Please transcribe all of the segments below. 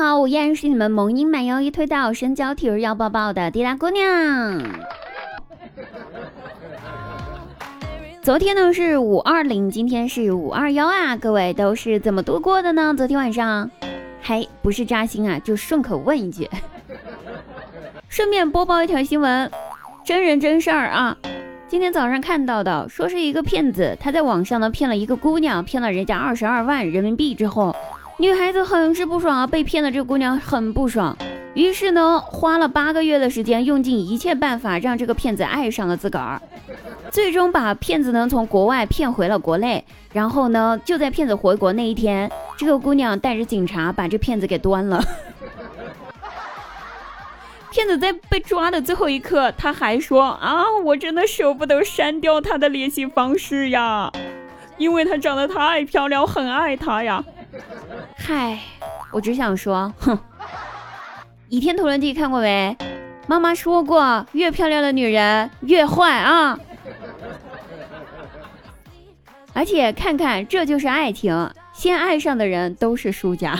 好，我依然是你们萌音满腰一推倒，身娇体弱要抱抱的滴答姑娘。昨天呢是五二零，今天是五二幺啊，各位都是怎么度过的呢？昨天晚上，嘿不是扎心啊，就顺口问一句，顺便播报一条新闻，真人真事儿啊。今天早上看到的，说是一个骗子，他在网上呢骗了一个姑娘，骗了人家二十二万人民币之后，女孩子很是不爽啊，被骗的这姑娘很不爽，于是呢花了八个月的时间，用尽一切办法让这个骗子爱上了自个儿。最终把骗子呢从国外骗回了国内，然后呢就在骗子回国那一天，这个姑娘带着警察把这骗子给端了。骗子在被抓的最后一刻，他还说啊，我真的舍不得删掉他的联系方式呀，因为他长得太漂亮，很爱他呀。嗨，我只想说，哼，《倚天屠龙记》看过没？妈妈说过，越漂亮的女人越坏啊。而且看看，这就是爱情，先爱上的人都是输家。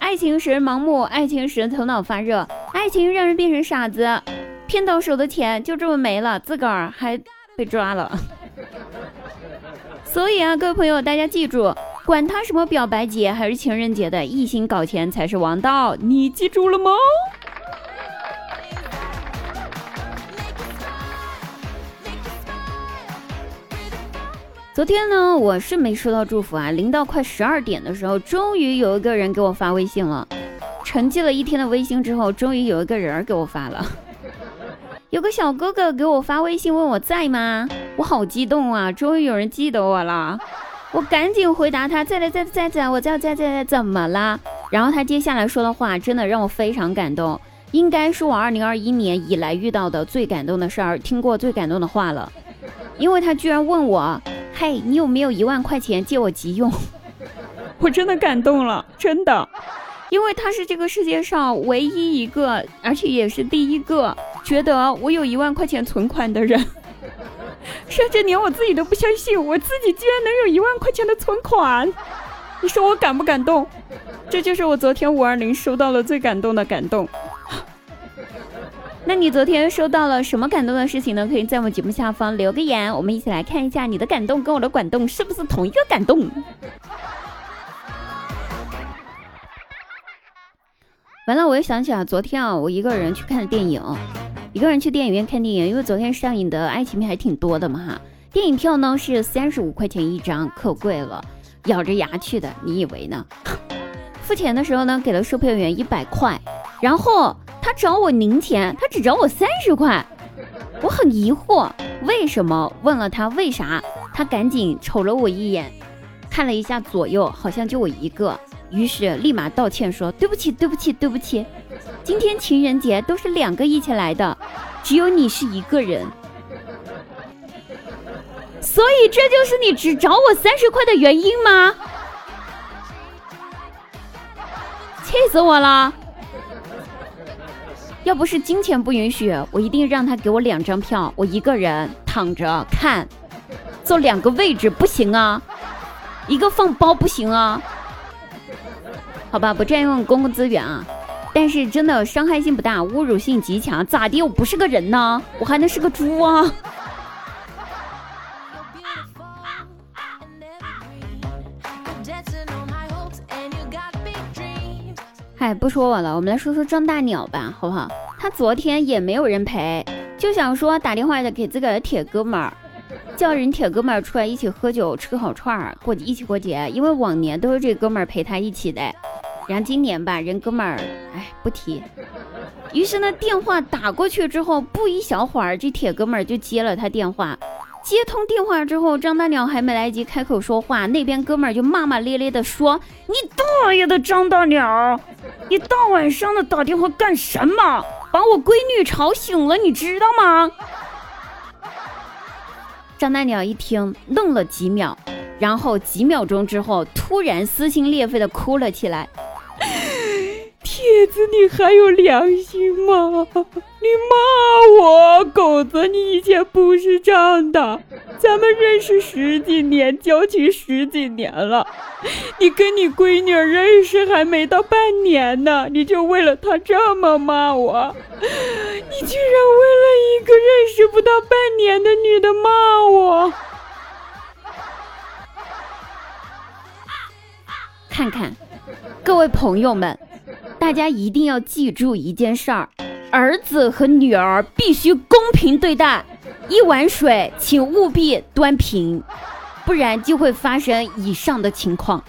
爱情使人盲目，爱情使人头脑发热，爱情让人变成傻子，骗到手的钱就这么没了，自个儿还被抓了。所以啊，各位朋友，大家记住，管他什么表白节还是情人节的，一心搞钱才是王道，你记住了吗？昨天呢，我是没收到祝福啊。临到快十二点的时候，终于有一个人给我发微信了。沉寂了一天的微信之后，终于有一个人给我发了。有个小哥哥给我发微信问我在吗？我好激动啊！终于有人记得我了。我赶紧回答他在在在在在，我在在在在，怎么了？然后他接下来说的话真的让我非常感动，应该是我二零二一年以来遇到的最感动的事儿，听过最感动的话了。因为他居然问我。嘿，你有没有一万块钱借我急用？我真的感动了，真的，因为他是这个世界上唯一一个，而且也是第一个觉得我有一万块钱存款的人，甚至连我自己都不相信，我自己居然能有一万块钱的存款，你说我感不感动？这就是我昨天五二零收到了最感动的感动。那你昨天收到了什么感动的事情呢？可以在我们节目下方留个言，我们一起来看一下你的感动跟我的感动是不是同一个感动。完了，我又想起来昨天啊，我一个人去看电影，一个人去电影院看电影，因为昨天上映的爱情片还挺多的嘛哈。电影票呢是三十五块钱一张，可贵了，咬着牙去的，你以为呢？付钱的时候呢，给了售票员一百块，然后。他找我零钱，他只找我三十块，我很疑惑，为什么？问了他为啥，他赶紧瞅了我一眼，看了一下左右，好像就我一个，于是立马道歉说对不起，对不起，对不起，今天情人节都是两个一起来的，只有你是一个人，所以这就是你只找我三十块的原因吗？气死我了！要不是金钱不允许，我一定让他给我两张票，我一个人躺着看，坐两个位置不行啊，一个放包不行啊，好吧，不占用公共资源啊，但是真的伤害性不大，侮辱性极强，咋的？我不是个人呢，我还能是个猪啊？嗨，不说我了，我们来说说张大鸟吧，好不好？他昨天也没有人陪，就想说打电话的给自个的铁哥们儿，叫人铁哥们儿出来一起喝酒，吃个好串儿，过一起过节。因为往年都是这哥们儿陪他一起的，然后今年吧，人哥们儿哎不提。于是呢，电话打过去之后，不一小会儿，这铁哥们儿就接了他电话。接通电话之后，张大鸟还没来及开口说话，那边哥们儿就骂骂咧咧的说：“你大爷的，张大鸟，你大晚上的打电话干什么？把我闺女吵醒了，你知道吗？”张大鸟一听，愣了几秒，然后几秒钟之后，突然撕心裂肺的哭了起来：“妹子，你还有良心吗？你骂我，狗子，你以前不是这样的。咱们认识十几年，交情十几年了，你跟你闺女认识还没到半年呢，你就为了她这么骂我？你居然为了一个认识不到半年的女的骂我？看看，各位朋友们，大家一定要记住一件事儿：儿子和女儿必须公平对待，一碗水请务必端平，不然就会发生以上的情况。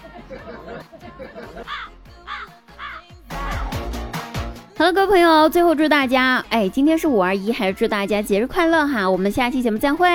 好了，各位朋友，最后祝大家，哎，今天是五二一，还是祝大家节日快乐哈！我们下期节目再会。